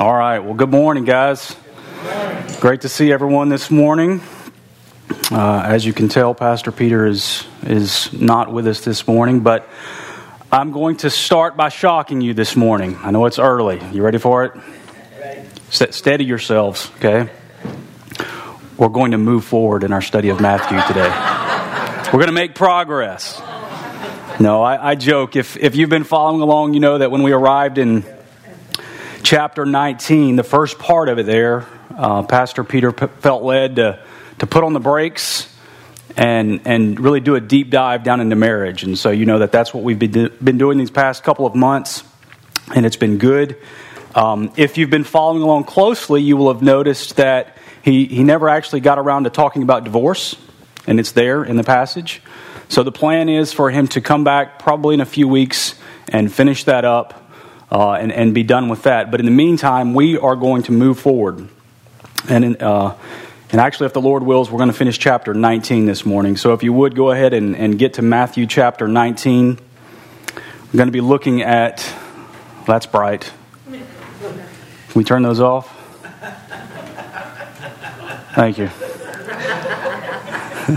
All right. Well, good morning, guys. Great to see everyone this morning. Uh, as you can tell, Pastor Peter is is not with us this morning, but I'm going to start by shocking you this morning. I know it's early. You ready for it? Ready. Steady yourselves, okay? We're going to move forward in our study of Matthew today. We're going to make progress. No, I, I joke. If if you've been following along, you know that when we arrived in chapter 19, the first part of it there, uh, Pastor Peter p- felt led to, to put on the brakes and, and really do a deep dive down into marriage. And so you know that that's what we've been, do- been doing these past couple of months, and it's been good. Um, if you've been following along closely, you will have noticed that he, he never actually got around to talking about divorce, and it's there in the passage. So the plan is for him to come back probably in a few weeks and finish that up uh, and, and be done with that. But in the meantime, we are going to move forward. And, in, uh, and actually, if the Lord wills, we're going to finish chapter 19 this morning. So if you would go ahead and, and get to Matthew chapter 19, I'm going to be looking at. That's bright. Can we turn those off? Thank you.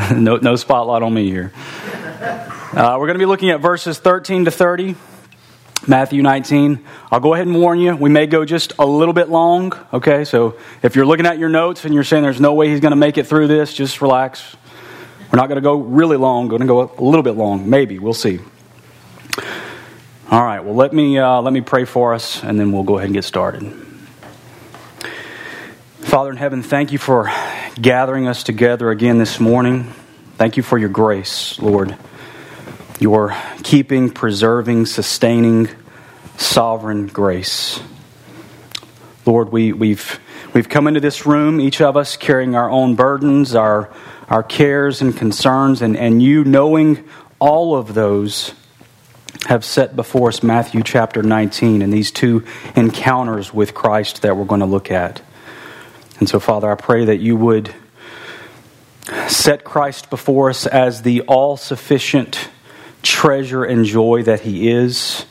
no, no spotlight on me here. Uh, we're going to be looking at verses 13 to 30. Matthew 19. I'll go ahead and warn you, we may go just a little bit long, okay? So if you're looking at your notes and you're saying there's no way he's going to make it through this, just relax. We're not going to go really long, going to go a little bit long, maybe. We'll see. All right, well, let me, uh, let me pray for us, and then we'll go ahead and get started. Father in heaven, thank you for gathering us together again this morning. Thank you for your grace, Lord your keeping, preserving, sustaining, sovereign grace. Lord, we, we've, we've come into this room, each of us carrying our own burdens, our, our cares and concerns, and, and you, knowing all of those, have set before us Matthew chapter 19 and these two encounters with Christ that we're going to look at. And so, Father, I pray that you would set Christ before us as the all sufficient treasure and joy that He is.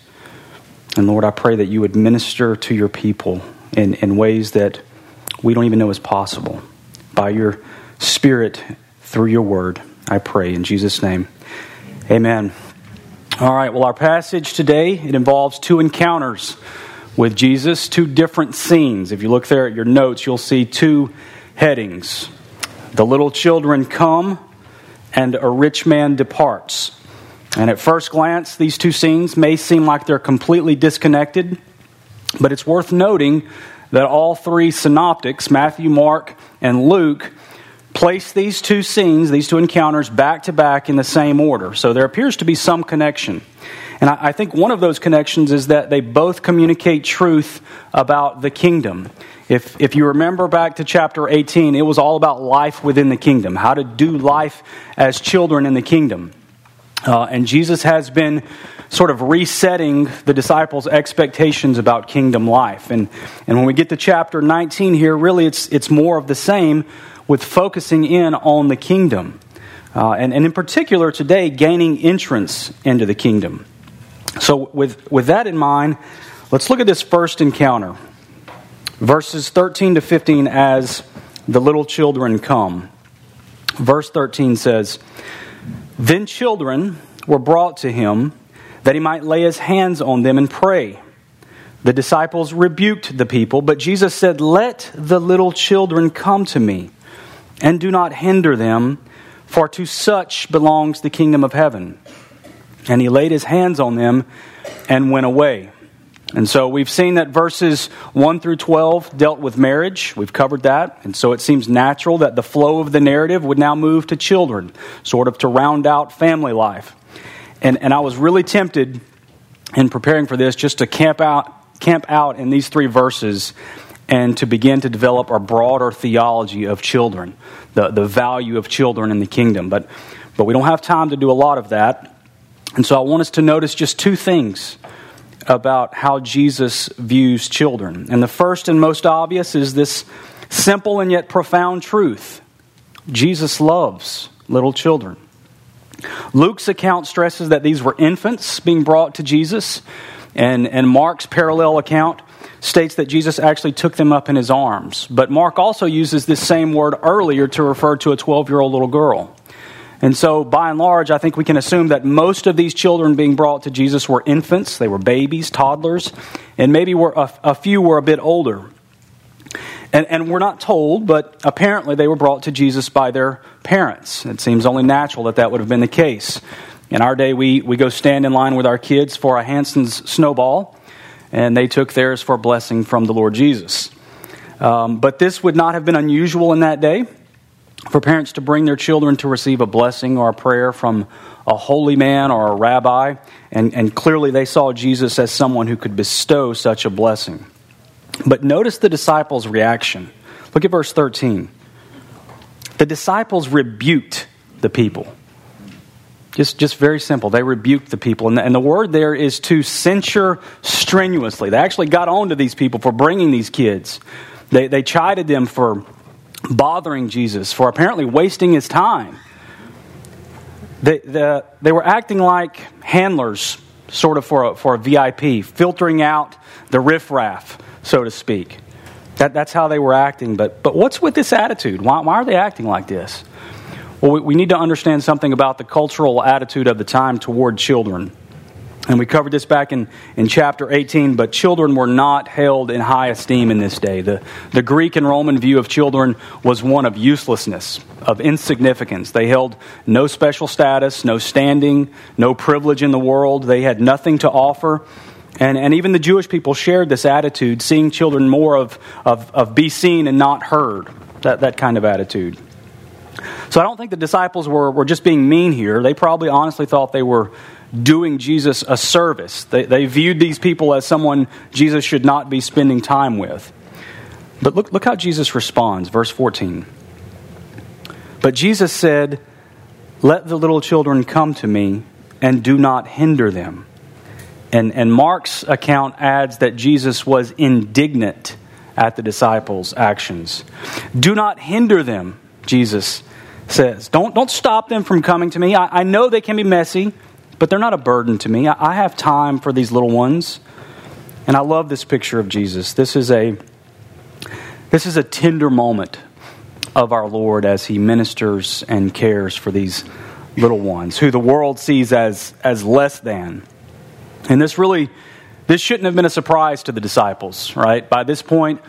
And Lord, I pray that you would minister to your people in, in ways that we don't even know is possible. By your Spirit, through your word, I pray in Jesus' name. Amen. All right, well, our passage today, it involves two encounters with Jesus, two different scenes. If you look there at your notes, you'll see two headings. The little children come, and a rich man departs. And at first glance, these two scenes may seem like they're completely disconnected, but it's worth noting that all three synoptics, Matthew, Mark, and Luke, place these two scenes, these two encounters, back to back in the same order. So there appears to be some connection. And I, think one of those connections is that they both communicate truth about the kingdom. If, if you remember back to chapter 18, it was all about life within the kingdom, how to do life as children in the kingdom. Uh, and Jesus has been sort of resetting the disciples' expectations about kingdom life. And, and when we get to chapter 19 here, really it's, it's more of the same with focusing in on the kingdom. Uh, and, and in particular, today, gaining entrance into the kingdom. So, with, with that in mind, let's look at this first encounter. Verses 13 to 15 as the little children come. Verse 13 says, then children were brought to him that he might lay his hands on them and pray. The disciples rebuked the people, but Jesus said, Let the little children come to me, and do not hinder them, for to such belongs the kingdom of heaven. And he laid his hands on them and went away. And so we've seen that verses 1 through 12 dealt with marriage. We've covered that. And so it seems natural that the flow of the narrative would now move to children, sort of to round out family life. And, and I was really tempted in preparing for this just to camp out, camp out in these three verses and to begin to develop a broader theology of children, the, the value of children in the kingdom. But, but we don't have time to do a lot of that. And so I want us to notice just two things about how Jesus views children. And the first and most obvious is this simple and yet profound truth Jesus loves little children. Luke's account stresses that these were infants being brought to Jesus, and, and Mark's parallel account states that Jesus actually took them up in his arms. But Mark also uses this same word earlier to refer to a 12 year old little girl. And so, by and large, I think we can assume that most of these children being brought to Jesus were infants, they were babies, toddlers, and maybe were a, a few were a bit older. And, and we're not told, but apparently they were brought to Jesus by their parents. It seems only natural that that would have been the case. In our day, we, we go stand in line with our kids for a Hansen's snowball, and they took theirs for a blessing from the Lord Jesus. Um, but this would not have been unusual in that day for parents to bring their children to receive a blessing or a prayer from a holy man or a rabbi, and, and clearly they saw Jesus as someone who could bestow such a blessing. But notice the disciples' reaction. Look at verse 13. The disciples rebuked the people. Just, just very simple. They rebuked the people. And the, and the word there is to censure strenuously. They actually got on to these people for bringing these kids. They, they chided them for bothering Jesus, for apparently wasting his time. They, the, they were acting like handlers, sort of for a, for a VIP, filtering out the riffraff, so to speak. That, that's how they were acting. But, but what's with this attitude? Why, why are they acting like this? Well, we, we need to understand something about the cultural attitude of the time toward children. And we covered this back in, in chapter 18, but children were not held in high esteem in this day. The, the Greek and Roman view of children was one of uselessness, of insignificance. They held no special status, no standing, no privilege in the world. They had nothing to offer. And, and even the Jewish people shared this attitude, seeing children more of, of, of be seen and not heard, that, that kind of attitude. So I don't think the disciples were, were just being mean here. They probably honestly thought they were doing Jesus a service. They, they viewed these people as someone Jesus should not be spending time with. But look, look how Jesus responds, verse 14. But Jesus said, Let the little children come to me, and do not hinder them. And, and Mark's account adds that Jesus was indignant at the disciples' actions. Do not hinder them, Jesus says. Don't, don't stop them from coming to me. I, I know they can be messy but they're not a burden to me. I have time for these little ones. And I love this picture of Jesus. This is a this is a tender moment of our Lord as he ministers and cares for these little ones who the world sees as as less than. And this really this shouldn't have been a surprise to the disciples, right? By this point,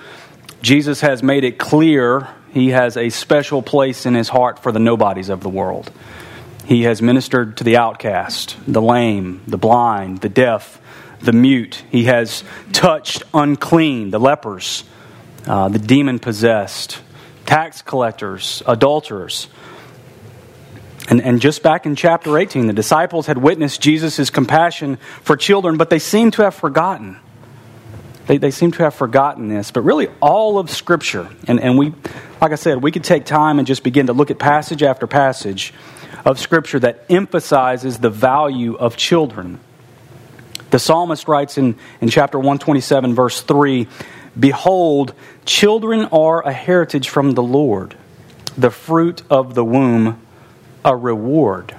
Jesus has made it clear he has a special place in his heart for the nobodies of the world. He has ministered to the outcast, the lame, the blind, the deaf, the mute. He has touched unclean, the lepers, uh, the demon possessed, tax collectors, adulterers. And, and just back in chapter 18, the disciples had witnessed Jesus' compassion for children, but they seem to have forgotten. They, they seem to have forgotten this. But really, all of Scripture, and, and we, like I said, we could take time and just begin to look at passage after passage of Scripture that emphasizes the value of children. The psalmist writes in, in chapter 127, verse 3 Behold, children are a heritage from the Lord, the fruit of the womb, a reward.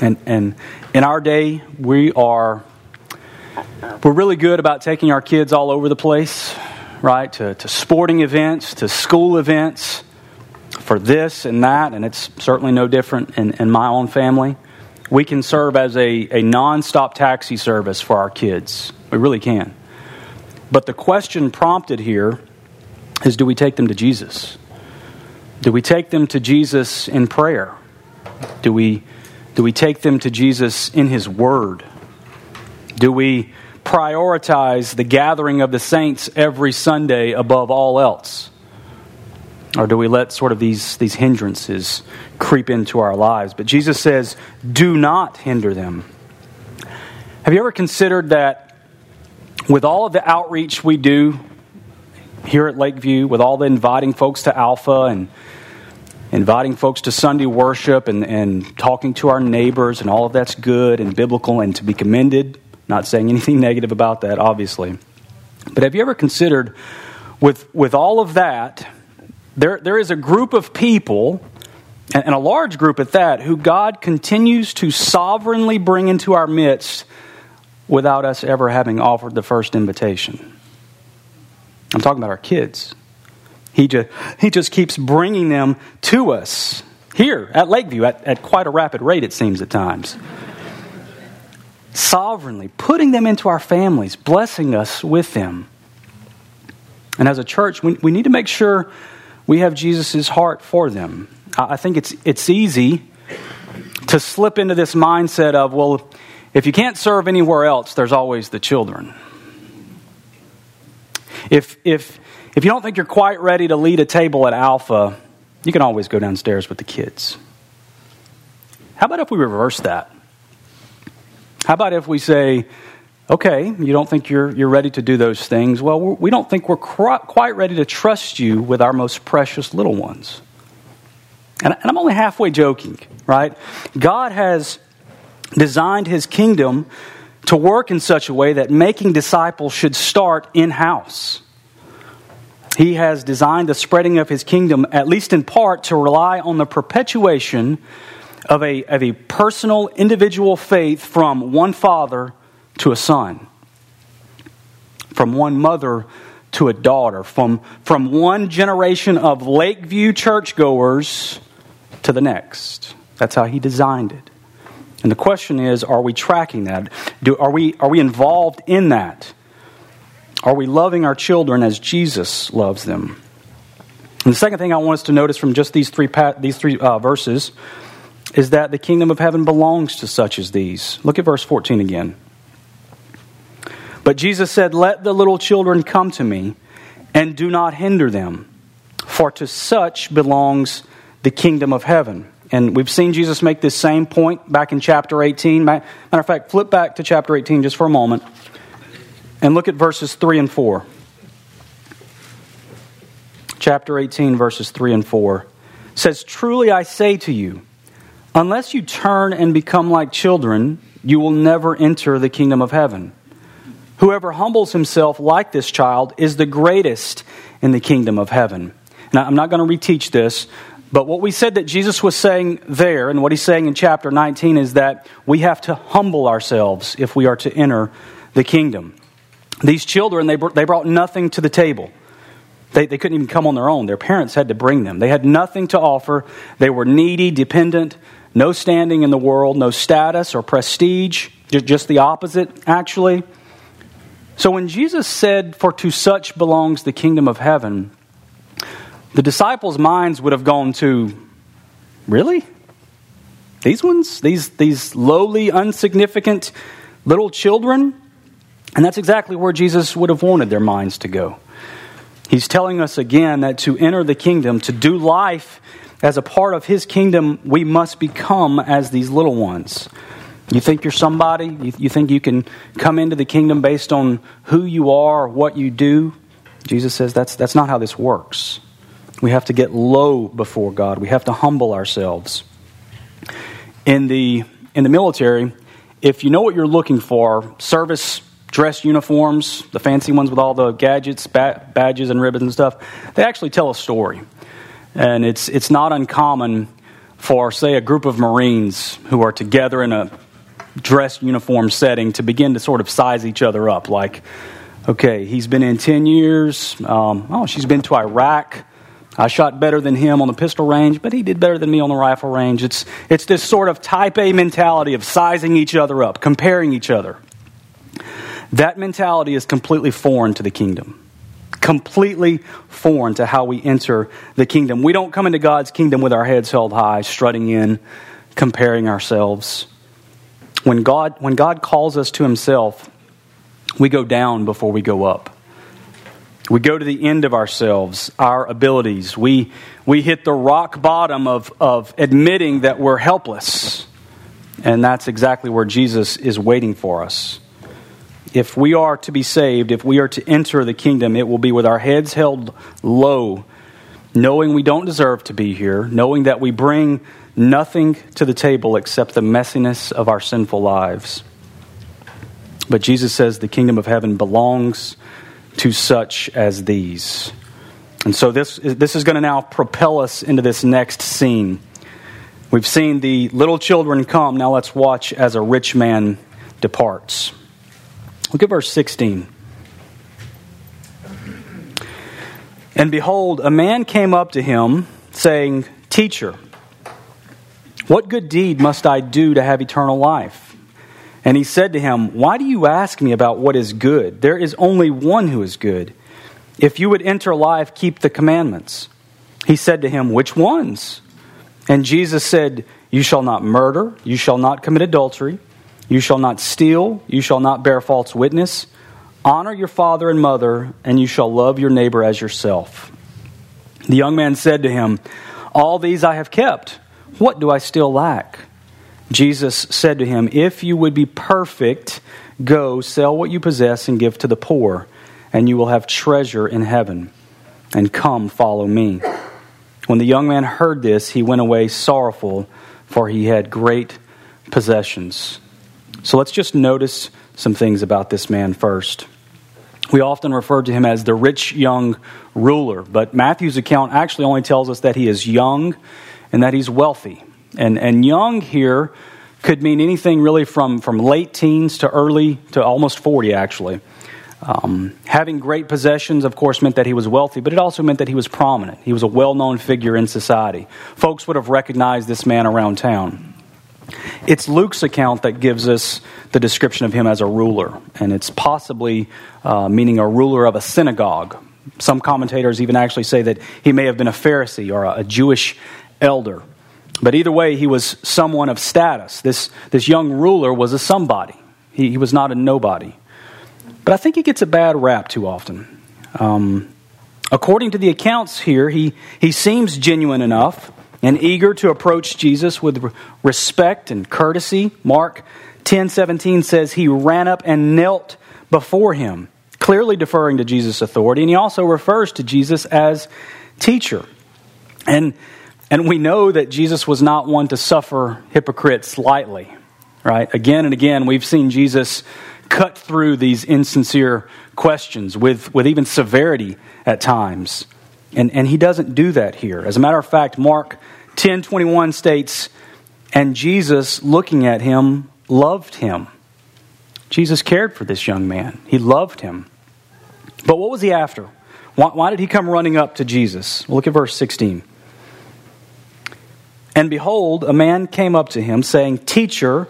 And, and in our day, we are we're really good about taking our kids all over the place, right? To, to sporting events, to school events for this and that, and it's certainly no different in, in my own family. We can serve as a, a non-stop taxi service for our kids. We really can. But the question prompted here is do we take them to Jesus? Do we take them to Jesus in prayer? Do we, do we take them to Jesus in His Word? Do we prioritize the gathering of the saints every Sunday above all else? Or do we let sort of these, these hindrances creep into our lives? But Jesus says, do not hinder them. Have you ever considered that with all of the outreach we do here at Lakeview, with all the inviting folks to Alpha and inviting folks to Sunday worship and, and talking to our neighbors, and all of that's good and biblical and to be commended. Not saying anything negative about that, obviously. But have you ever considered, with, with all of that, there, there is a group of people, and a large group at that, who God continues to sovereignly bring into our midst without us ever having offered the first invitation. I'm talking about our kids. He just, he just keeps bringing them to us here at Lakeview at, at quite a rapid rate, it seems at times. Sovereignly putting them into our families, blessing us with them. And as a church, we, we need to make sure we have Jesus' heart for them. I, think it's, it's easy to slip into this mindset of, well, if you can't serve anywhere else, there's always the children. If, if, if you don't think you're quite ready to lead a table at Alpha, you can always go downstairs with the kids. How about if we reverse that? How about if we say, okay, you don't think you're, you're ready to do those things? Well, we don't think we're quite ready to trust you with our most precious little ones. And, and I'm only halfway joking, right? God has designed his kingdom to work in such a way that making disciples should start in house. He has designed the spreading of his kingdom, at least in part, to rely on the perpetuation of a, of a personal, individual faith from one father to a son, from one mother to a daughter, from, from one generation of Lakeview churchgoers to the next. That's how he designed it. And the question is are we tracking that? Do, are, we, are we involved in that? Are we loving our children as Jesus loves them? And the second thing I want us to notice from just these three, these three uh, verses is that the kingdom of heaven belongs to such as these. Look at verse 14 again. But Jesus said, Let the little children come to me, and do not hinder them, for to such belongs the kingdom of heaven. And we've seen Jesus make this same point back in chapter 18. Matter of fact, flip back to chapter 18 just for a moment and look at verses 3 and 4. Chapter 18, verses 3 and 4 says, Truly I say to you, unless you turn and become like children, you will never enter the kingdom of heaven. Whoever humbles himself like this child is the greatest in the kingdom of heaven. Now, I'm not going to reteach this, but what we said that Jesus was saying there, and what he's saying in chapter 19, is that we have to humble ourselves if we are to enter the kingdom. These children, they, they brought nothing to the table. They, they couldn't even come on their own. Their parents had to bring them. They had nothing to offer. They were needy, dependent, no standing in the world, no status or prestige, just the opposite, actually. So when Jesus said, For to such belongs the kingdom of heaven, the disciples' minds would have gone to, Really? These ones? These, these lowly, insignificant little children? And that's exactly where Jesus would have wanted their minds to go. He's telling us again that to enter the kingdom, to do life as a part of his kingdom, we must become as these little ones. You think you're somebody? You, you think you can come into the kingdom based on who you are or what you do? Jesus says that's, that's not how this works. We have to get low before God, we have to humble ourselves. In the, in the military, if you know what you're looking for, service dress uniforms, the fancy ones with all the gadgets, badges, and ribbons and stuff, they actually tell a story. And it's, it's not uncommon for, say, a group of Marines who are together in a dress uniform setting to begin to sort of size each other up. Like, okay, he's been in 10 years. Um, oh, she's been to Iraq. I shot better than him on the pistol range, but he did better than me on the rifle range. It's, it's this sort of type A mentality of sizing each other up, comparing each other. That mentality is completely foreign to the kingdom. Completely foreign to how we enter the kingdom. We don't come into God's kingdom with our heads held high, strutting in, comparing ourselves. When God, when God calls us to Himself, we go down before we go up. We go to the end of ourselves, our abilities. We, we hit the rock bottom of, of admitting that we're helpless. And that's exactly where Jesus is waiting for us if we are to be saved, if we are to enter the kingdom, it will be with our heads held low, knowing we don't deserve to be here, knowing that we bring nothing to the table except the messiness of our sinful lives. But Jesus says the kingdom of heaven belongs to such as these. And so this, this is going to now propel us into this next scene. We've seen the little children come. Now let's watch as a rich man departs. Look at verse 16. And behold, a man came up to him, saying, Teacher, what good deed must I do to have eternal life? And he said to him, Why do you ask me about what is good? There is only one who is good. If you would enter life, keep the commandments. He said to him, Which ones? And Jesus said, You shall not murder, you shall not commit adultery, you shall not steal, you shall not bear false witness, honor your father and mother, and you shall love your neighbor as yourself. The young man said to him, All these I have kept. What do I still lack? Jesus said to him, If you would be perfect, go sell what you possess and give to the poor, and you will have treasure in heaven. And come, follow me. When the young man heard this, he went away sorrowful, for he had great possessions. So let's just notice some things about this man first. We often refer to him as the rich young ruler, but Matthew's account actually only tells us that he is young and that he's wealthy. And, and young here could mean anything really from, from late teens to early to almost 40, actually. Um, having great possessions, of course, meant that he was wealthy, but it also meant that he was prominent. He was a well known figure in society. Folks would have recognized this man around town. It's Luke's account that gives us the description of him as a ruler, and it's possibly uh, meaning a ruler of a synagogue. Some commentators even actually say that he may have been a Pharisee or a, a Jewish elder. But either way, he was someone of status. This, this young ruler was a somebody, he, he was not a nobody. But I think he gets a bad rap too often. Um, according to the accounts here, he, he seems genuine enough and eager to approach Jesus with respect and courtesy. Mark 10:17 says he ran up and knelt before him, clearly deferring to Jesus' authority, and he also refers to Jesus as teacher. And and we know that Jesus was not one to suffer hypocrites lightly, right? Again and again, we've seen Jesus cut through these insincere questions with, with even severity at times. And, and he doesn't do that here. As a matter of fact, Mark 10 21 states, And Jesus, looking at him, loved him. Jesus cared for this young man, he loved him. But what was he after? Why, why did he come running up to Jesus? Look at verse 16. And behold, a man came up to him, saying, Teacher,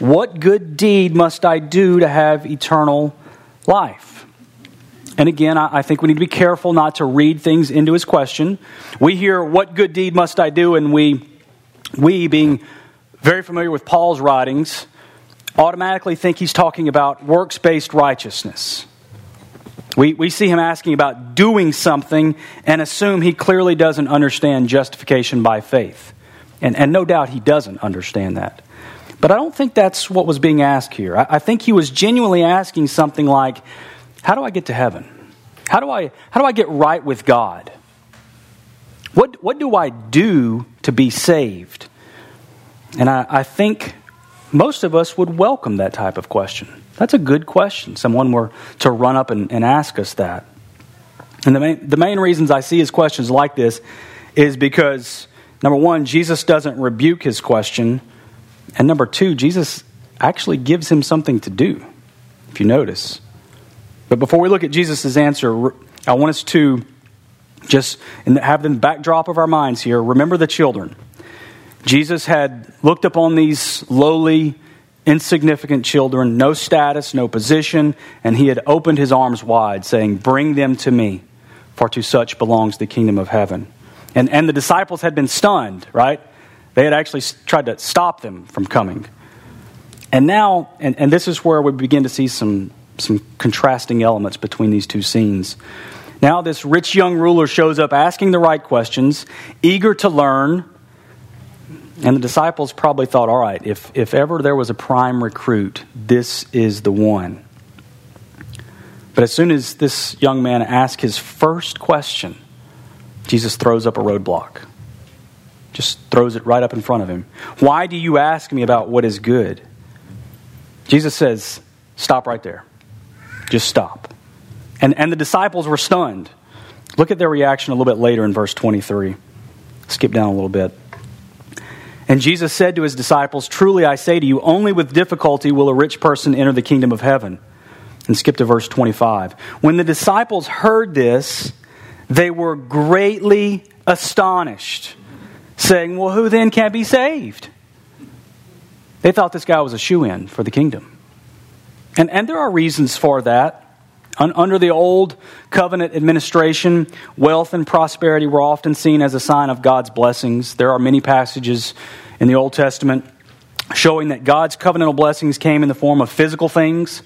what good deed must I do to have eternal life? And again, I think we need to be careful not to read things into his question. We hear, What good deed must I do? And we, we being very familiar with Paul's writings, automatically think he's talking about works based righteousness. We, we see him asking about doing something and assume he clearly doesn't understand justification by faith. And, and no doubt he doesn't understand that. But I don't think that's what was being asked here. I, I think he was genuinely asking something like, How do I get to heaven? How do I, how do I get right with God? What, what do I do to be saved? And I, I think most of us would welcome that type of question. That's a good question. Someone were to run up and, and ask us that. And the main, the main reasons I see his questions like this is because Number one, Jesus doesn't rebuke his question. And number two, Jesus actually gives him something to do, if you notice. But before we look at Jesus' answer, I want us to just have the backdrop of our minds here. Remember the children. Jesus had looked upon these lowly, insignificant children, no status, no position, and he had opened his arms wide, saying, Bring them to me, for to such belongs the kingdom of heaven. And, and the disciples had been stunned, right? They had actually tried to stop them from coming. And now, and, and this is where we begin to see some, some contrasting elements between these two scenes. Now, this rich young ruler shows up asking the right questions, eager to learn. And the disciples probably thought, all right, if, if ever there was a prime recruit, this is the one. But as soon as this young man asked his first question, Jesus throws up a roadblock. Just throws it right up in front of him. Why do you ask me about what is good? Jesus says, Stop right there. Just stop. And, and the disciples were stunned. Look at their reaction a little bit later in verse 23. Skip down a little bit. And Jesus said to his disciples, Truly I say to you, only with difficulty will a rich person enter the kingdom of heaven. And skip to verse 25. When the disciples heard this, they were greatly astonished, saying, Well, who then can be saved? They thought this guy was a shoe in for the kingdom. And, and there are reasons for that. Under the old covenant administration, wealth and prosperity were often seen as a sign of God's blessings. There are many passages in the Old Testament showing that God's covenantal blessings came in the form of physical things,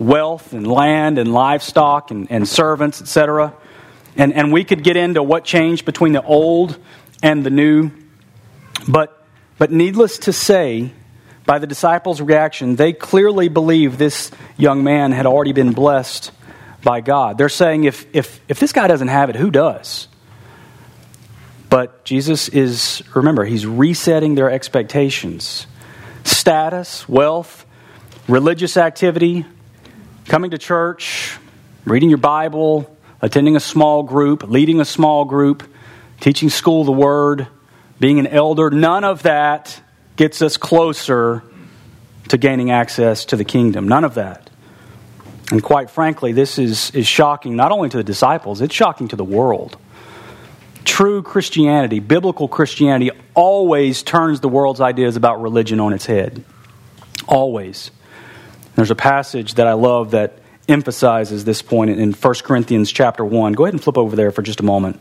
wealth and land and livestock and, and servants, etc. And, and we could get into what changed between the old and the new. But, but needless to say, by the disciples' reaction, they clearly believe this young man had already been blessed by God. They're saying, if, if, if this guy doesn't have it, who does? But Jesus is, remember, he's resetting their expectations. Status, wealth, religious activity, coming to church, reading your Bible, attending a small group, leading a small group, teaching school the word, being an elder, none of that gets us closer to gaining access to the kingdom. None of that. And quite frankly, this is, is shocking not only to the disciples, it's shocking to the world. True Christianity, biblical Christianity, always turns the world's ideas about religion on its head. Always. There's a passage that I love that emphasizes this point in 1 Corinthians chapter 1. Go ahead and flip over there for just a moment.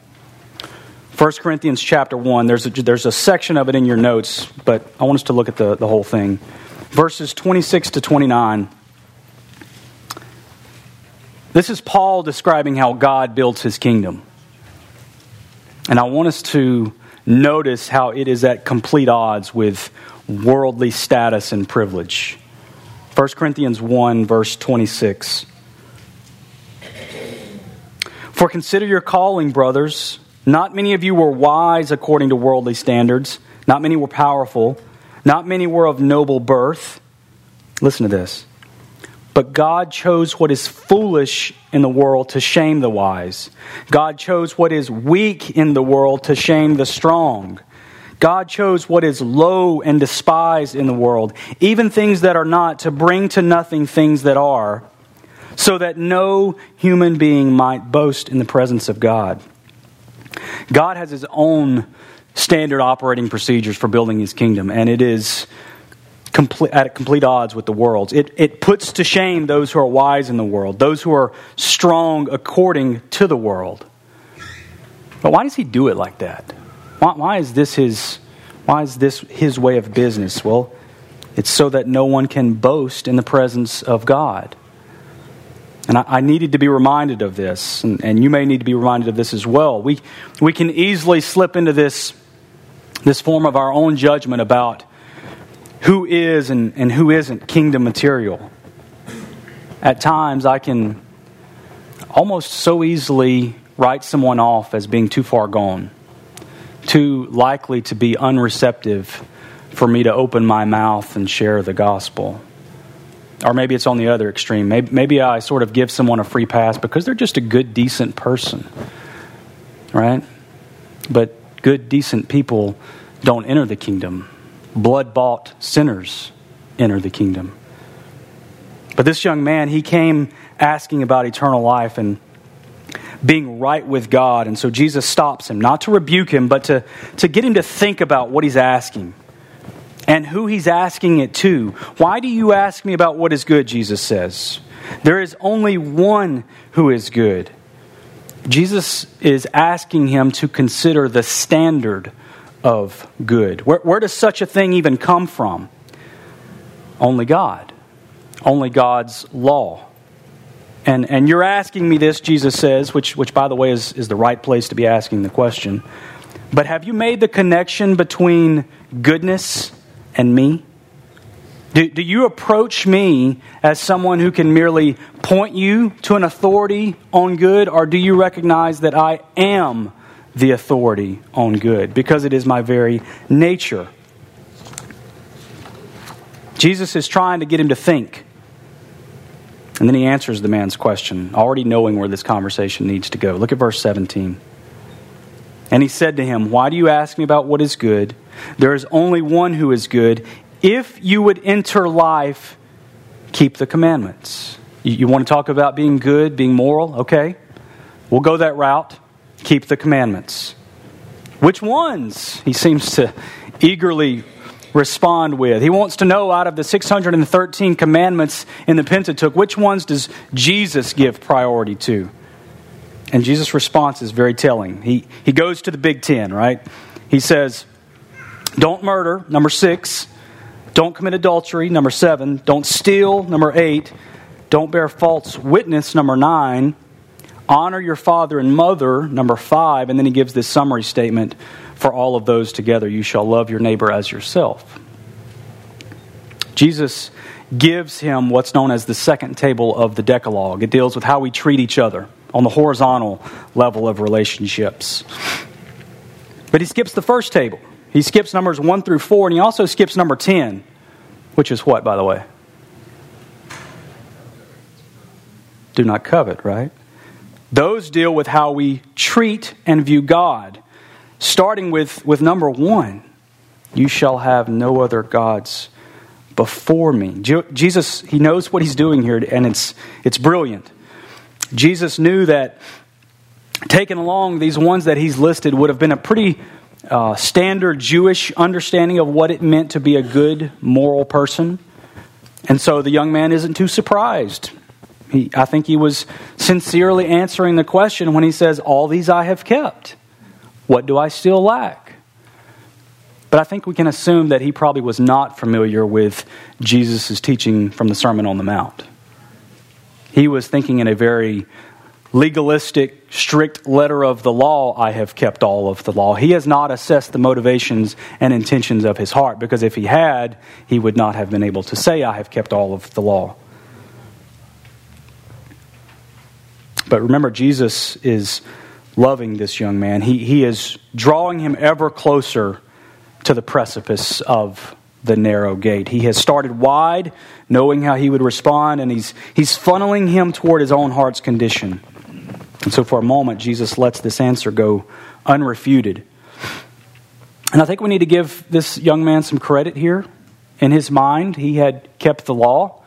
1 Corinthians chapter 1, there's a, there's a section of it in your notes, but I want us to look at the, the whole thing. Verses 26 to 29. This is Paul describing how God builds his kingdom. And I want us to notice how it is at complete odds with worldly status and privilege. 1 Corinthians 1, verse 26. For consider your calling, brothers. Not many of you were wise according to worldly standards, not many were powerful, not many were of noble birth. Listen to this. But God chose what is foolish in the world to shame the wise. God chose what is weak in the world to shame the strong. God chose what is low and despised in the world, even things that are not, to bring to nothing things that are, so that no human being might boast in the presence of God. God has his own standard operating procedures for building his kingdom, and it is complete, at complete odds with the world's. It, it puts to shame those who are wise in the world, those who are strong according to the world. But why does he do it like that? Why, why is this his why is this his way of business? Well, it's so that no one can boast in the presence of God. And I, I needed to be reminded of this, and, and, you may need to be reminded of this as well. We, we can easily slip into this, this form of our own judgment about who is and, and who isn't kingdom material. At times, I can almost so easily write someone off as being too far gone, too likely to be unreceptive for me to open my mouth and share the gospel. Or maybe it's on the other extreme. Maybe, maybe I sort of give someone a free pass because they're just a good, decent person, right? But good, decent people don't enter the kingdom blood bought sinners enter the kingdom. But this young man, he came asking about eternal life and being right with God. And so Jesus stops him, not to rebuke him, but to, to get him to think about what he's asking and who he's asking it to. Why do you ask me about what is good? Jesus says. There is only one who is good. Jesus is asking him to consider the standard of good. Where, where does such a thing even come from? Only God. Only God's law. And, and you're asking me this, Jesus says, which, which by the way is, is the right place to be asking the question. But have you made the connection between goodness and me? Do, do you approach me as someone who can merely point you to an authority on good, or do you recognize that I am the authority on good because it is my very nature. Jesus is trying to get him to think. And then he answers the man's question, already knowing where this conversation needs to go. Look at verse 17. And he said to him, Why do you ask me about what is good? There is only one who is good. If you would enter life, keep the commandments. You, you want to talk about being good, being moral? Okay. We'll go that route. keep the commandments. Which ones? He seems to eagerly respond with. He wants to know out of the 613 commandments in the Pentateuch, which ones does Jesus give priority to? And Jesus' response is very telling. He, he goes to the Big Ten, right? He says, Don't murder, number six. Don't commit adultery, number seven. Don't steal, number eight. Don't bear false witness, number nine. Honor your father and mother, number five. And then he gives this summary statement for all of those together. You shall love your neighbor as yourself. Jesus gives him what's known as the second table of the Decalogue. It deals with how we treat each other on the horizontal level of relationships. But he skips the first table. He skips numbers 1 through 4, and he also skips number 10, which is what, by the way? Do not covet, right? Those deal with how we treat and view God, starting with, with number 1 You shall have no other gods before me. Jesus, he knows what he's doing here, and it's, it's brilliant. Jesus knew that taking along these ones that he's listed would have been a pretty uh, standard Jewish understanding of what it meant to be a good moral person. And so the young man isn't too surprised. He, I think he was sincerely answering the question when he says, All these I have kept. What do I still lack? But I think we can assume that he probably was not familiar with Jesus' teaching from the Sermon on the Mount. He was thinking in a very legalistic, strict letter of the law, I have kept all of the law. He has not assessed the motivations and intentions of his heart, because if he had, he would not have been able to say, I have kept all of the law. But remember, Jesus is loving this young man. He, he is drawing him ever closer to the precipice of the narrow gate. He has started wide, knowing how he would respond, and he's, he's funneling him toward his own heart's condition. And so, for a moment, Jesus lets this answer go unrefuted. And I think we need to give this young man some credit here. In his mind, he had kept the law,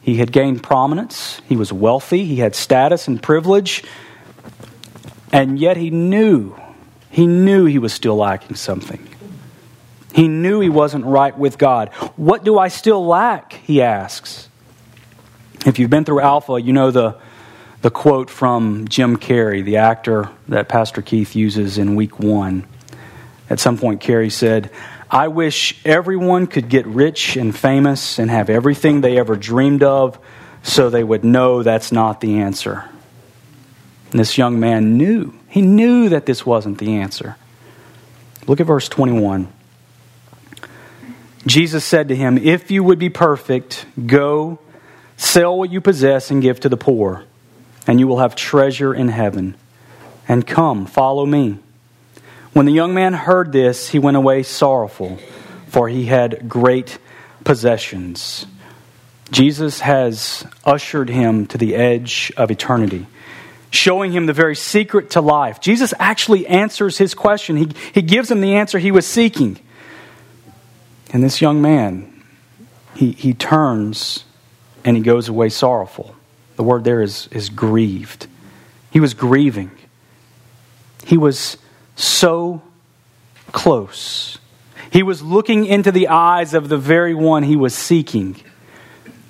he had gained prominence, he was wealthy, he had status and privilege, and yet he knew, he knew he was still lacking something. He knew he wasn't right with God. What do I still lack? He asks. If you've been through Alpha, you know the, the quote from Jim Carrey, the actor that Pastor Keith uses in week one. At some point, Carrey said, I wish everyone could get rich and famous and have everything they ever dreamed of so they would know that's not the answer. And this young man knew. He knew that this wasn't the answer. Look at verse 21. Jesus said to him, If you would be perfect, go, sell what you possess, and give to the poor, and you will have treasure in heaven. And come, follow me. When the young man heard this, he went away sorrowful, for he had great possessions. Jesus has ushered him to the edge of eternity, showing him the very secret to life. Jesus actually answers his question, he, he gives him the answer he was seeking. And this young man, he, he turns and he goes away sorrowful. The word there is, is grieved. He was grieving. He was so close. He was looking into the eyes of the very one he was seeking,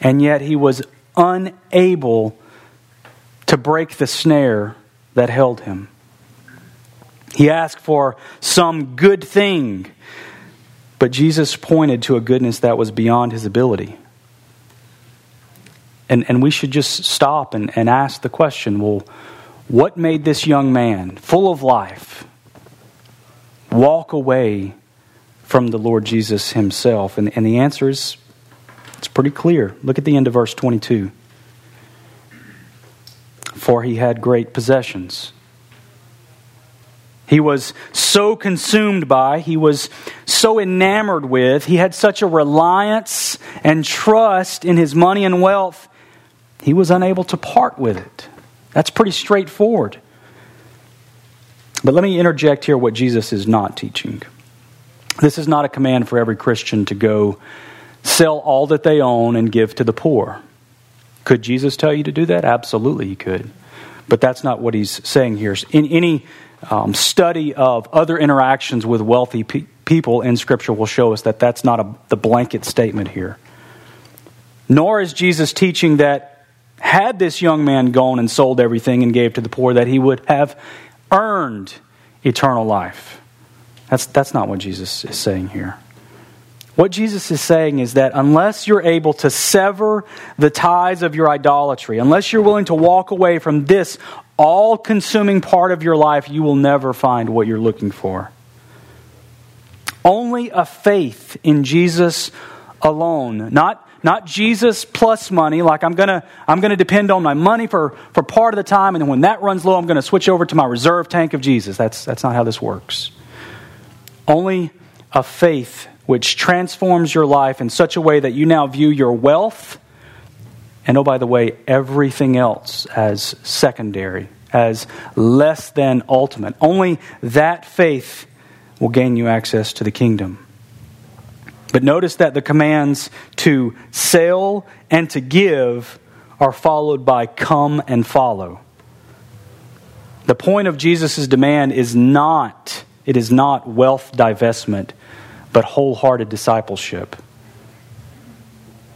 and yet he was unable to break the snare that held him. He asked for some good thing but Jesus pointed to a goodness that was beyond his ability. And, and we should just stop and, and ask the question well, what made this young man, full of life, walk away from the Lord Jesus himself? And, and the answer is it's pretty clear. Look at the end of verse 22. For he had great possessions. He was so consumed by, he was so enamored with, he had such a reliance and trust in his money and wealth, he was unable to part with it. That's pretty straightforward. But let me interject here what Jesus is not teaching. This is not a command for every Christian to go sell all that they own and give to the poor. Could Jesus tell you to do that? Absolutely, he could. But that's not what he's saying here. In any um, study of other interactions with wealthy pe- people in Scripture will show us that that's not a, the blanket statement here. Nor is Jesus teaching that had this young man gone and sold everything and gave to the poor, that he would have earned eternal life. That's, that's not what Jesus is saying here. What Jesus is saying is that unless you're able to sever the ties of your idolatry, unless you're willing to walk away from this all consuming part of your life, you will never find what you're looking for. Only a faith in Jesus alone, not, not Jesus plus money, like I'm gonna, I'm gonna depend on my money for, for part of the time, and then when that runs low, I'm gonna switch over to my reserve tank of Jesus. That's, that's not how this works. Only a faith which transforms your life in such a way that you now view your wealth and oh, by the way, everything else as secondary, as less than ultimate. Only that faith will gain you access to the kingdom. But notice that the commands to sell and to give are followed by come and follow. The point of Jesus' demand is not, it is not wealth divestment, but wholehearted discipleship.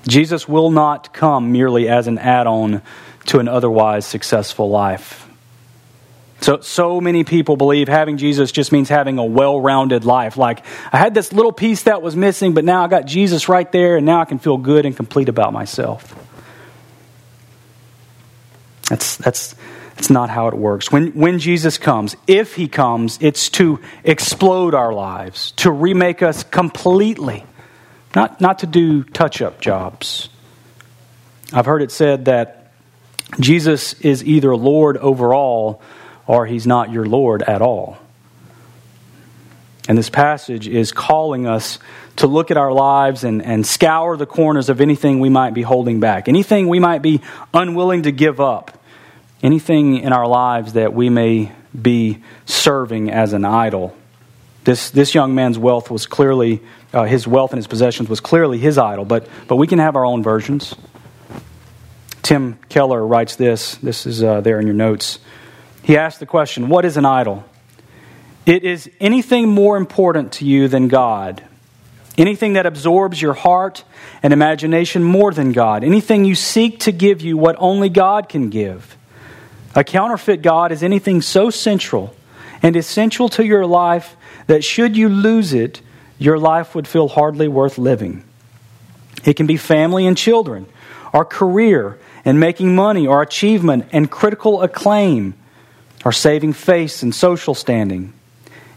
Jesus will not come merely as an add on to an otherwise successful life. So, so many people believe having Jesus just means having a well rounded life. Like, I had this little piece that was missing, but now I got Jesus right there, and now I can feel good and complete about myself. That's, that's, that's not how it works. When, when Jesus comes, if he comes, it's to explode our lives, to remake us completely not, not to do touch up jobs. I've heard it said that Jesus is either Lord over all or he's not your Lord at all. And this passage is calling us to look at our lives and, and scour the corners of anything we might be holding back, anything we might be unwilling to give up, anything in our lives that we may be serving as an idol. This, this young man's wealth was clearly, uh, his wealth and his possessions was clearly his idol, but, but we can have our own versions. Tim Keller writes this. This is uh, there in your notes. He asked the question What is an idol? It is anything more important to you than God. Anything that absorbs your heart and imagination more than God. Anything you seek to give you what only God can give. A counterfeit God is anything so central and essential to your life that should you lose it, your life would feel hardly worth living. It can be family and children, our career and making money, our achievement and critical acclaim, or saving face and social standing.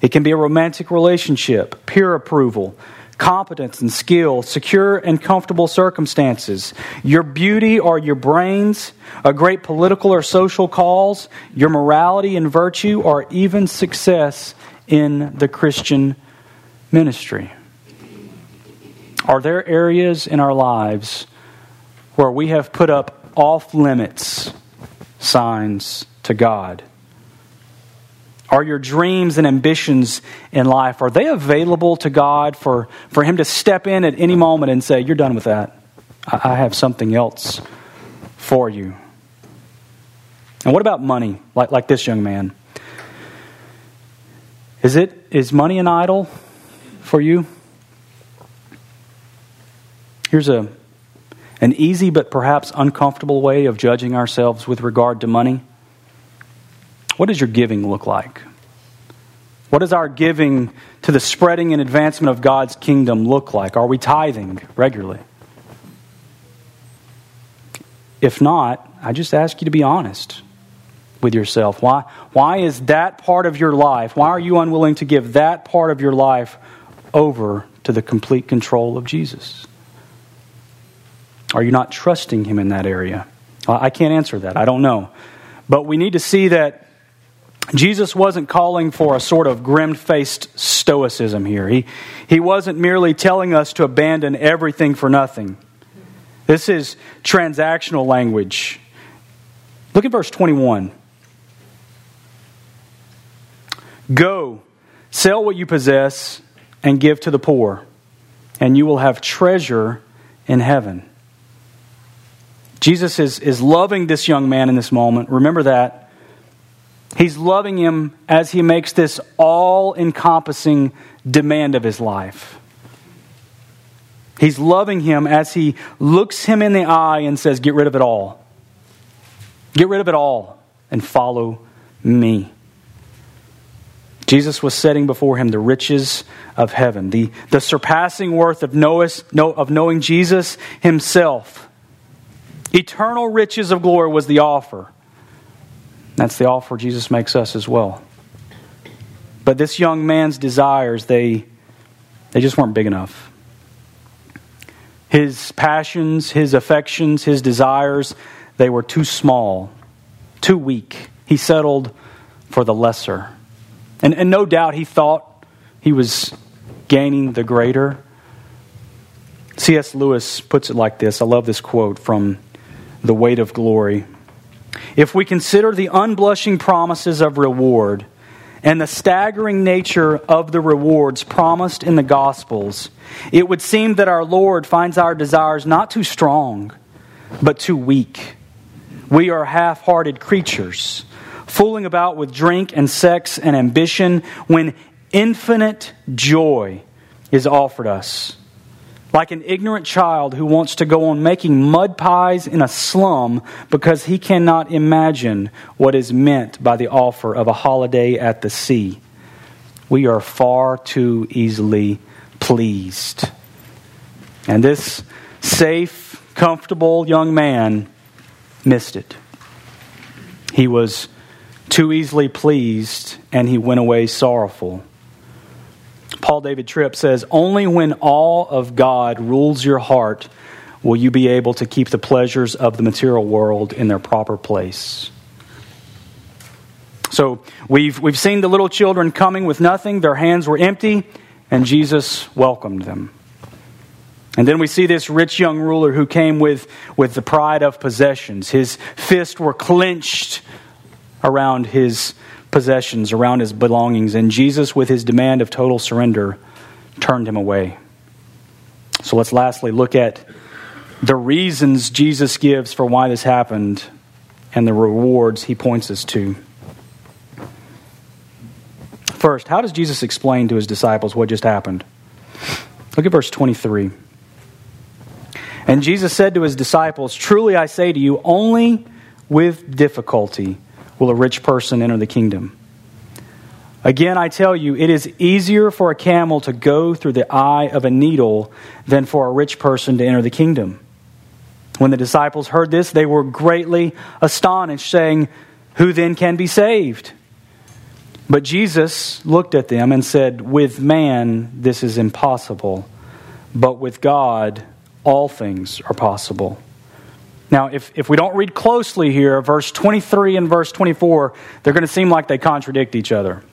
It can be a romantic relationship, peer approval, competence and skill, secure and comfortable circumstances, your beauty or your brains, a great political or social cause, your morality and virtue, or even success in the Christian ministry? Are there areas in our lives where we have put up off limits signs to God? Are your dreams and ambitions in life are they available to God for, for him to step in at any moment and say, "You're done with that. I, I have something else for you." And what about money? Like like this young man. Is it is money an idol for you? Here's a an easy but perhaps uncomfortable way of judging ourselves with regard to money. What does your giving look like? What does our giving to the spreading and advancement of God's kingdom look like? Are we tithing regularly? If not, I just ask you to be honest with yourself? Why, why is that part of your life, why are you unwilling to give that part of your life over to the complete control of Jesus? Are you not trusting Him in that area? I can't answer that. I don't know. But we need to see that Jesus wasn't calling for a sort of grim faced stoicism here. He, he wasn't merely telling us to abandon everything for nothing. This is transactional language. Look at verse 21. Go, sell what you possess, and give to the poor, and you will have treasure in heaven. Jesus is, is loving this young man in this moment. Remember that. He's loving him as he makes this all encompassing demand of his life. He's loving him as he looks him in the eye and says, Get rid of it all. Get rid of it all and follow me. Jesus was setting before him the riches of heaven, the, the surpassing worth of, of knowing Jesus himself. Eternal riches of glory was the offer. That's the offer Jesus makes us as well. But this young man's desires, they, they just weren't big enough. His passions, his affections, his desires, they were too small, too weak. He settled for the lesser. And, and no doubt he thought he was gaining the greater. C.S. Lewis puts it like this I love this quote from The Weight of Glory. If we consider the unblushing promises of reward and the staggering nature of the rewards promised in the Gospels, it would seem that our Lord finds our desires not too strong, but too weak. We are half hearted creatures fooling about with drink and sex and ambition when infinite joy is offered us. Like an ignorant child who wants to go on making mud pies in a slum because he cannot imagine what is meant by the offer of a holiday at the sea. We are far too easily pleased. And this safe, comfortable young man missed it. He was too easily pleased, and he went away sorrowful. Paul David Tripp says, Only when awe of God rules your heart will you be able to keep the pleasures of the material world in their proper place. So we've, we've seen the little children coming with nothing, their hands were empty, and Jesus welcomed them. And then we see this rich young ruler who came with, with the pride of possessions. His fists were clenched around his possessions, around his belongings, and Jesus, with his demand of total surrender, turned him away. So let's lastly look at the reasons Jesus gives for why this happened and the rewards he points us to. First, how does Jesus explain to his disciples what just happened? Look at verse 23. And Jesus said to his disciples, Truly I say to you, only with difficulty will a rich person enter the kingdom. Again, I tell you, it is easier for a camel to go through the eye of a needle than for a rich person to enter the kingdom. When the disciples heard this, they were greatly astonished, saying, Who then can be saved? But Jesus looked at them and said, With man this is impossible, but with God all things are possible. Now, if, if we don't read closely here, verse 23 and verse 24, they're going to seem like they contradict each other.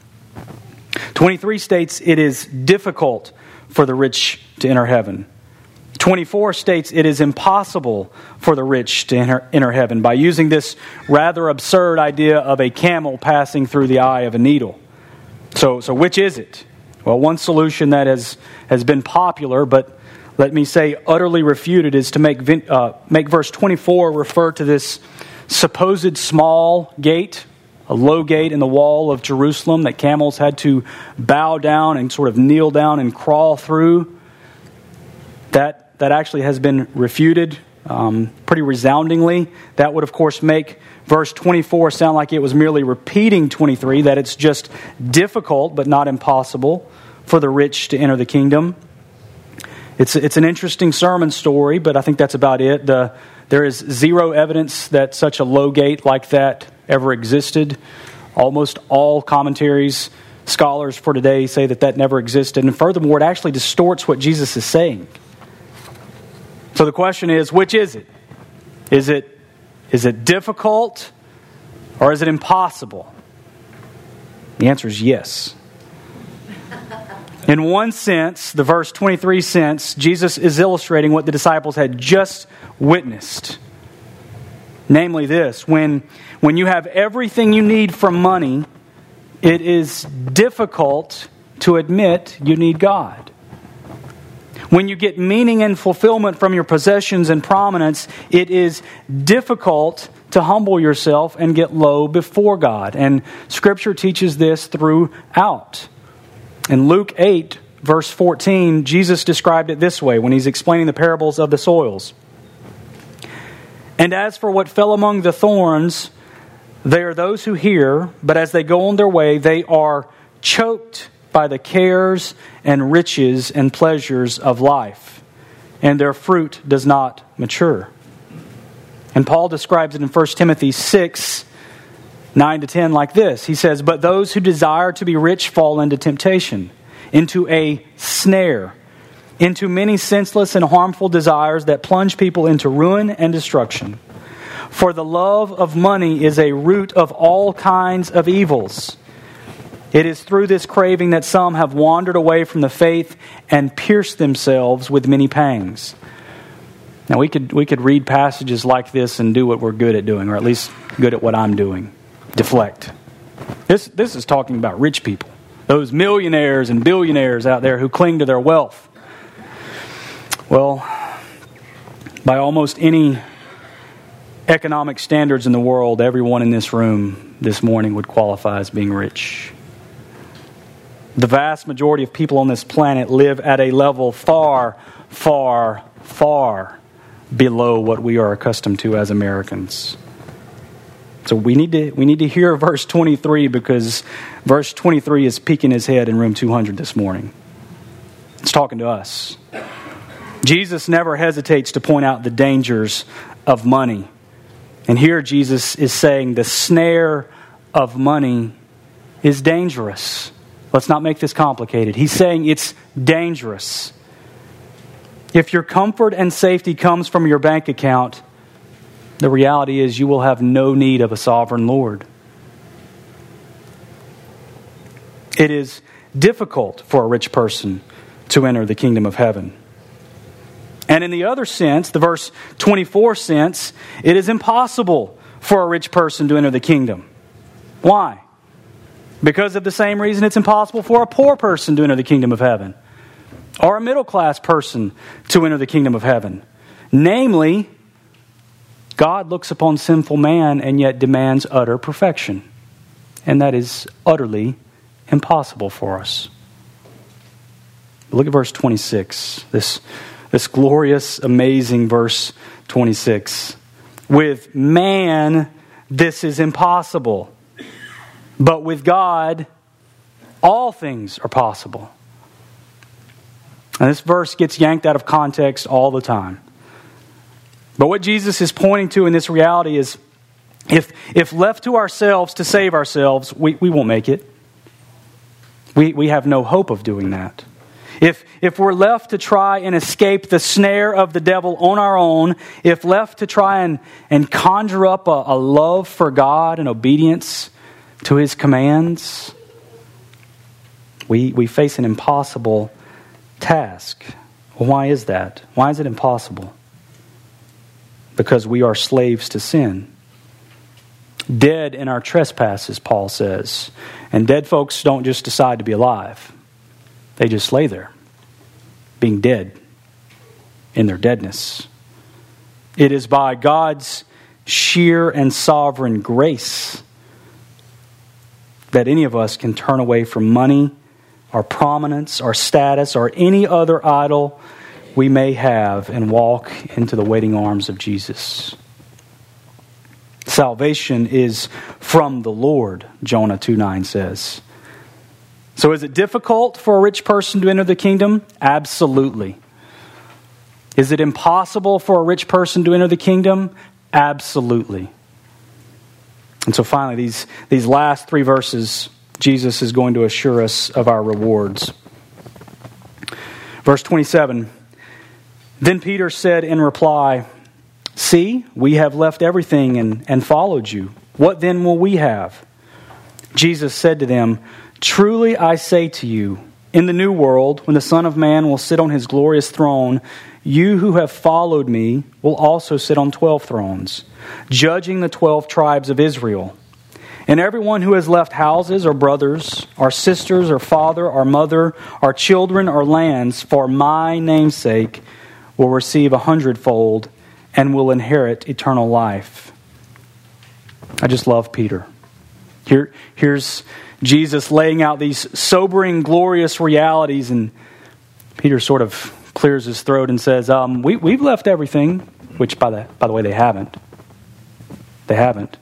23 states it is difficult for the rich to enter heaven. 24 states it is impossible for the rich to enter, enter heaven by using this rather absurd idea of a camel passing through the eye of a needle. So, so which is it? Well, one solution that has, has been popular, but let me say, utterly refuted is to make, uh, make verse 24 refer to this supposed small gate, a low gate in the wall of Jerusalem that camels had to bow down and sort of kneel down and crawl through. That, that actually has been refuted um, pretty resoundingly. That would, of course, make verse 24 sound like it was merely repeating 23, that it's just difficult but not impossible for the rich to enter the kingdom. It's, it's an interesting sermon story, but I think that's about it. The, there is zero evidence that such a low gate like that ever existed. Almost all commentaries, scholars for today say that that never existed. And furthermore, it actually distorts what Jesus is saying. So the question is which is it? Is it, is it difficult or is it impossible? The answer is yes. In one sense, the verse 23 sense, Jesus is illustrating what the disciples had just witnessed. Namely, this when, when you have everything you need from money, it is difficult to admit you need God. When you get meaning and fulfillment from your possessions and prominence, it is difficult to humble yourself and get low before God. And Scripture teaches this throughout. In Luke 8, verse 14, Jesus described it this way when he's explaining the parables of the soils. And as for what fell among the thorns, they are those who hear, but as they go on their way, they are choked by the cares and riches and pleasures of life, and their fruit does not mature. And Paul describes it in 1 Timothy 6 9 to 10 like this He says, But those who desire to be rich fall into temptation, into a snare, into many senseless and harmful desires that plunge people into ruin and destruction. For the love of money is a root of all kinds of evils. It is through this craving that some have wandered away from the faith and pierced themselves with many pangs. Now, we could, we could read passages like this and do what we're good at doing, or at least good at what I'm doing deflect. This, this is talking about rich people, those millionaires and billionaires out there who cling to their wealth. Well, by almost any economic standards in the world, everyone in this room this morning would qualify as being rich. The vast majority of people on this planet live at a level far, far, far below what we are accustomed to as Americans. So we need to we need to hear verse 23 because verse 23 is peeking his head in room 200 this morning. It's talking to us. Jesus never hesitates to point out the dangers of money. And here Jesus is saying the snare of money is dangerous. Let's not make this complicated. He's saying it's dangerous. If your comfort and safety comes from your bank account, the reality is you will have no need of a sovereign Lord. It is difficult for a rich person to enter the kingdom of heaven. And in the other sense, the verse 24 sense, it is impossible for a rich person to enter the kingdom. Why? Because of the same reason, it's impossible for a poor person to enter the kingdom of heaven or a middle class person to enter the kingdom of heaven. Namely, God looks upon sinful man and yet demands utter perfection. And that is utterly impossible for us. Look at verse 26, this, this glorious, amazing verse 26. With man, this is impossible but with God, all things are possible. And this verse gets yanked out of context all the time. But what Jesus is pointing to in this reality is if, if left to ourselves to save ourselves, we, we won't make it. We, we have no hope of doing that. If, if we're left to try and escape the snare of the devil on our own, if left to try and, and conjure up a, a love for God and obedience, to his commands, we, we face an impossible task. Why is that? Why is it impossible? Because we are slaves to sin. Dead in our trespasses, Paul says. And dead folks don't just decide to be alive, they just lay there, being dead in their deadness. It is by God's sheer and sovereign grace that any of us can turn away from money, our prominence, our status, or any other idol we may have and walk into the waiting arms of Jesus. Salvation is from the Lord, Jonah 2 9 says. So, is it difficult for a rich person to enter the kingdom? Absolutely. Is it impossible for a rich person to enter the kingdom? Absolutely. And so finally, these, these last three verses, Jesus is going to assure us of our rewards. Verse 27 Then Peter said in reply, See, we have left everything and, and followed you. What then will we have? Jesus said to them, Truly I say to you, in the new world, when the Son of Man will sit on his glorious throne, you who have followed me will also sit on twelve thrones judging the twelve tribes of Israel. And everyone who has left houses or brothers or sisters, or father, or mother, or children, or lands, for my name's sake, will receive a hundredfold and will inherit eternal life. I just love Peter. Here, here's Jesus laying out these sobering, glorious realities, and Peter sort of clears his throat and says, um, we, We've left everything, which, by the, by the way, they haven't. They haven't.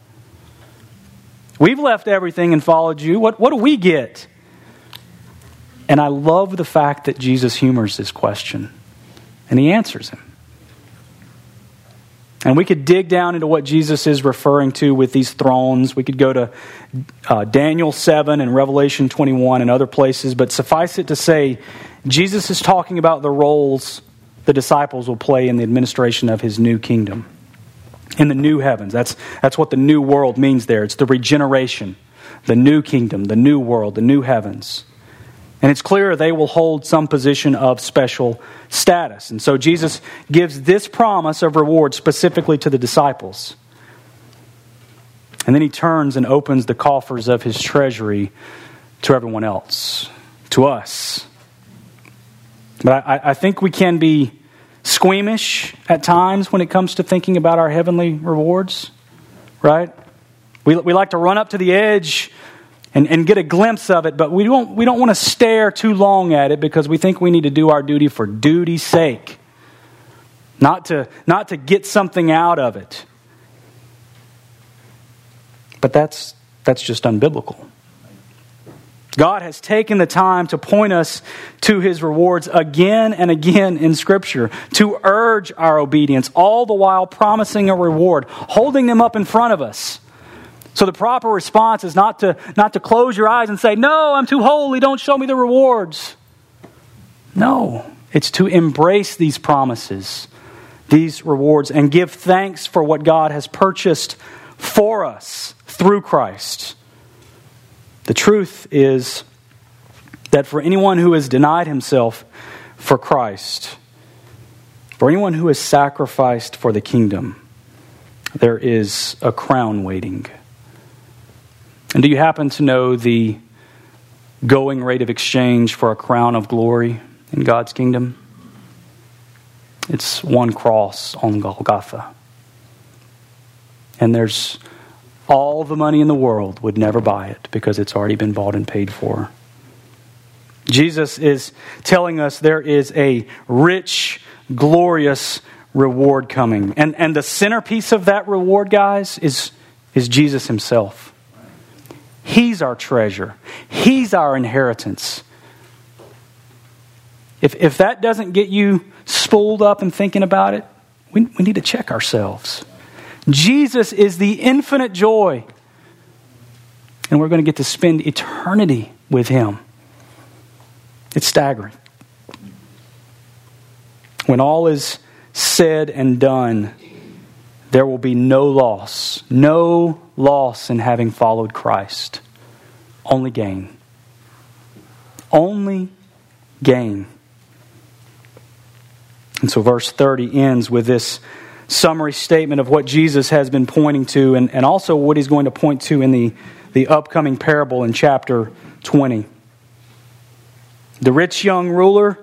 We've left everything and followed you. What, what do we get? And I love the fact that Jesus humors this question and he answers him. And we could dig down into what Jesus is referring to with these thrones. We could go to uh, Daniel 7 and Revelation 21 and other places, but suffice it to say, Jesus is talking about the roles the disciples will play in the administration of his new kingdom in the new heavens. That's, that's what the new world means there. It's the regeneration, the new kingdom, the new world, the new heavens. And it's clear they will hold some position of special status. And so Jesus gives this promise of reward specifically to the disciples. And then he turns and opens the coffers of his treasury to everyone else, to us. But I, I think we can be squeamish at times when it comes to thinking about our heavenly rewards, right? We, we like to run up to the edge and, and get a glimpse of it, but we don't, we don't want to stare too long at it because we think we need to do our duty for duty's sake, not to, not to get something out of it. But that's, that's just unbiblical. God has taken the time to point us to his rewards again and again in Scripture, to urge our obedience, all the while promising a reward, holding them up in front of us. So the proper response is not to, not to close your eyes and say, No, I'm too holy, don't show me the rewards. No, it's to embrace these promises, these rewards, and give thanks for what God has purchased for us through Christ. The truth is that for anyone who has denied himself for Christ, for anyone who has sacrificed for the kingdom, there is a crown waiting. And do you happen to know the going rate of exchange for a crown of glory in God's kingdom? It's one cross on Golgotha. And there's all the money in the world would never buy it because it's already been bought and paid for. Jesus is telling us there is a rich, glorious reward coming. And, and the centerpiece of that reward, guys, is, is Jesus himself. He's our treasure, He's our inheritance. If, if that doesn't get you spooled up and thinking about it, we, we need to check ourselves. Jesus is the infinite joy. And we're going to get to spend eternity with Him. It's staggering. When all is said and done, there will be no loss, no loss in having followed Christ. Only gain. Only gain. And so verse 30 ends with this summary statement of what Jesus has been pointing to and, and also what he's going to point to in the, the upcoming parable in chapter 20. The rich young ruler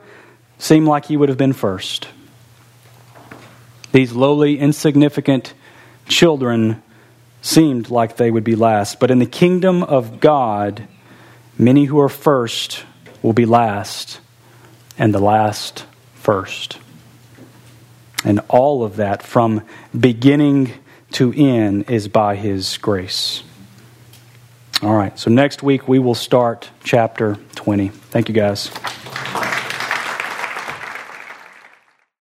seemed like he would have been first. These lowly, insignificant children seemed like they would be last. But in the kingdom of God, many who are first will be last, and the last first. And all of that from beginning to end is by His grace. All right, so next week we will start chapter 20. Thank you, guys.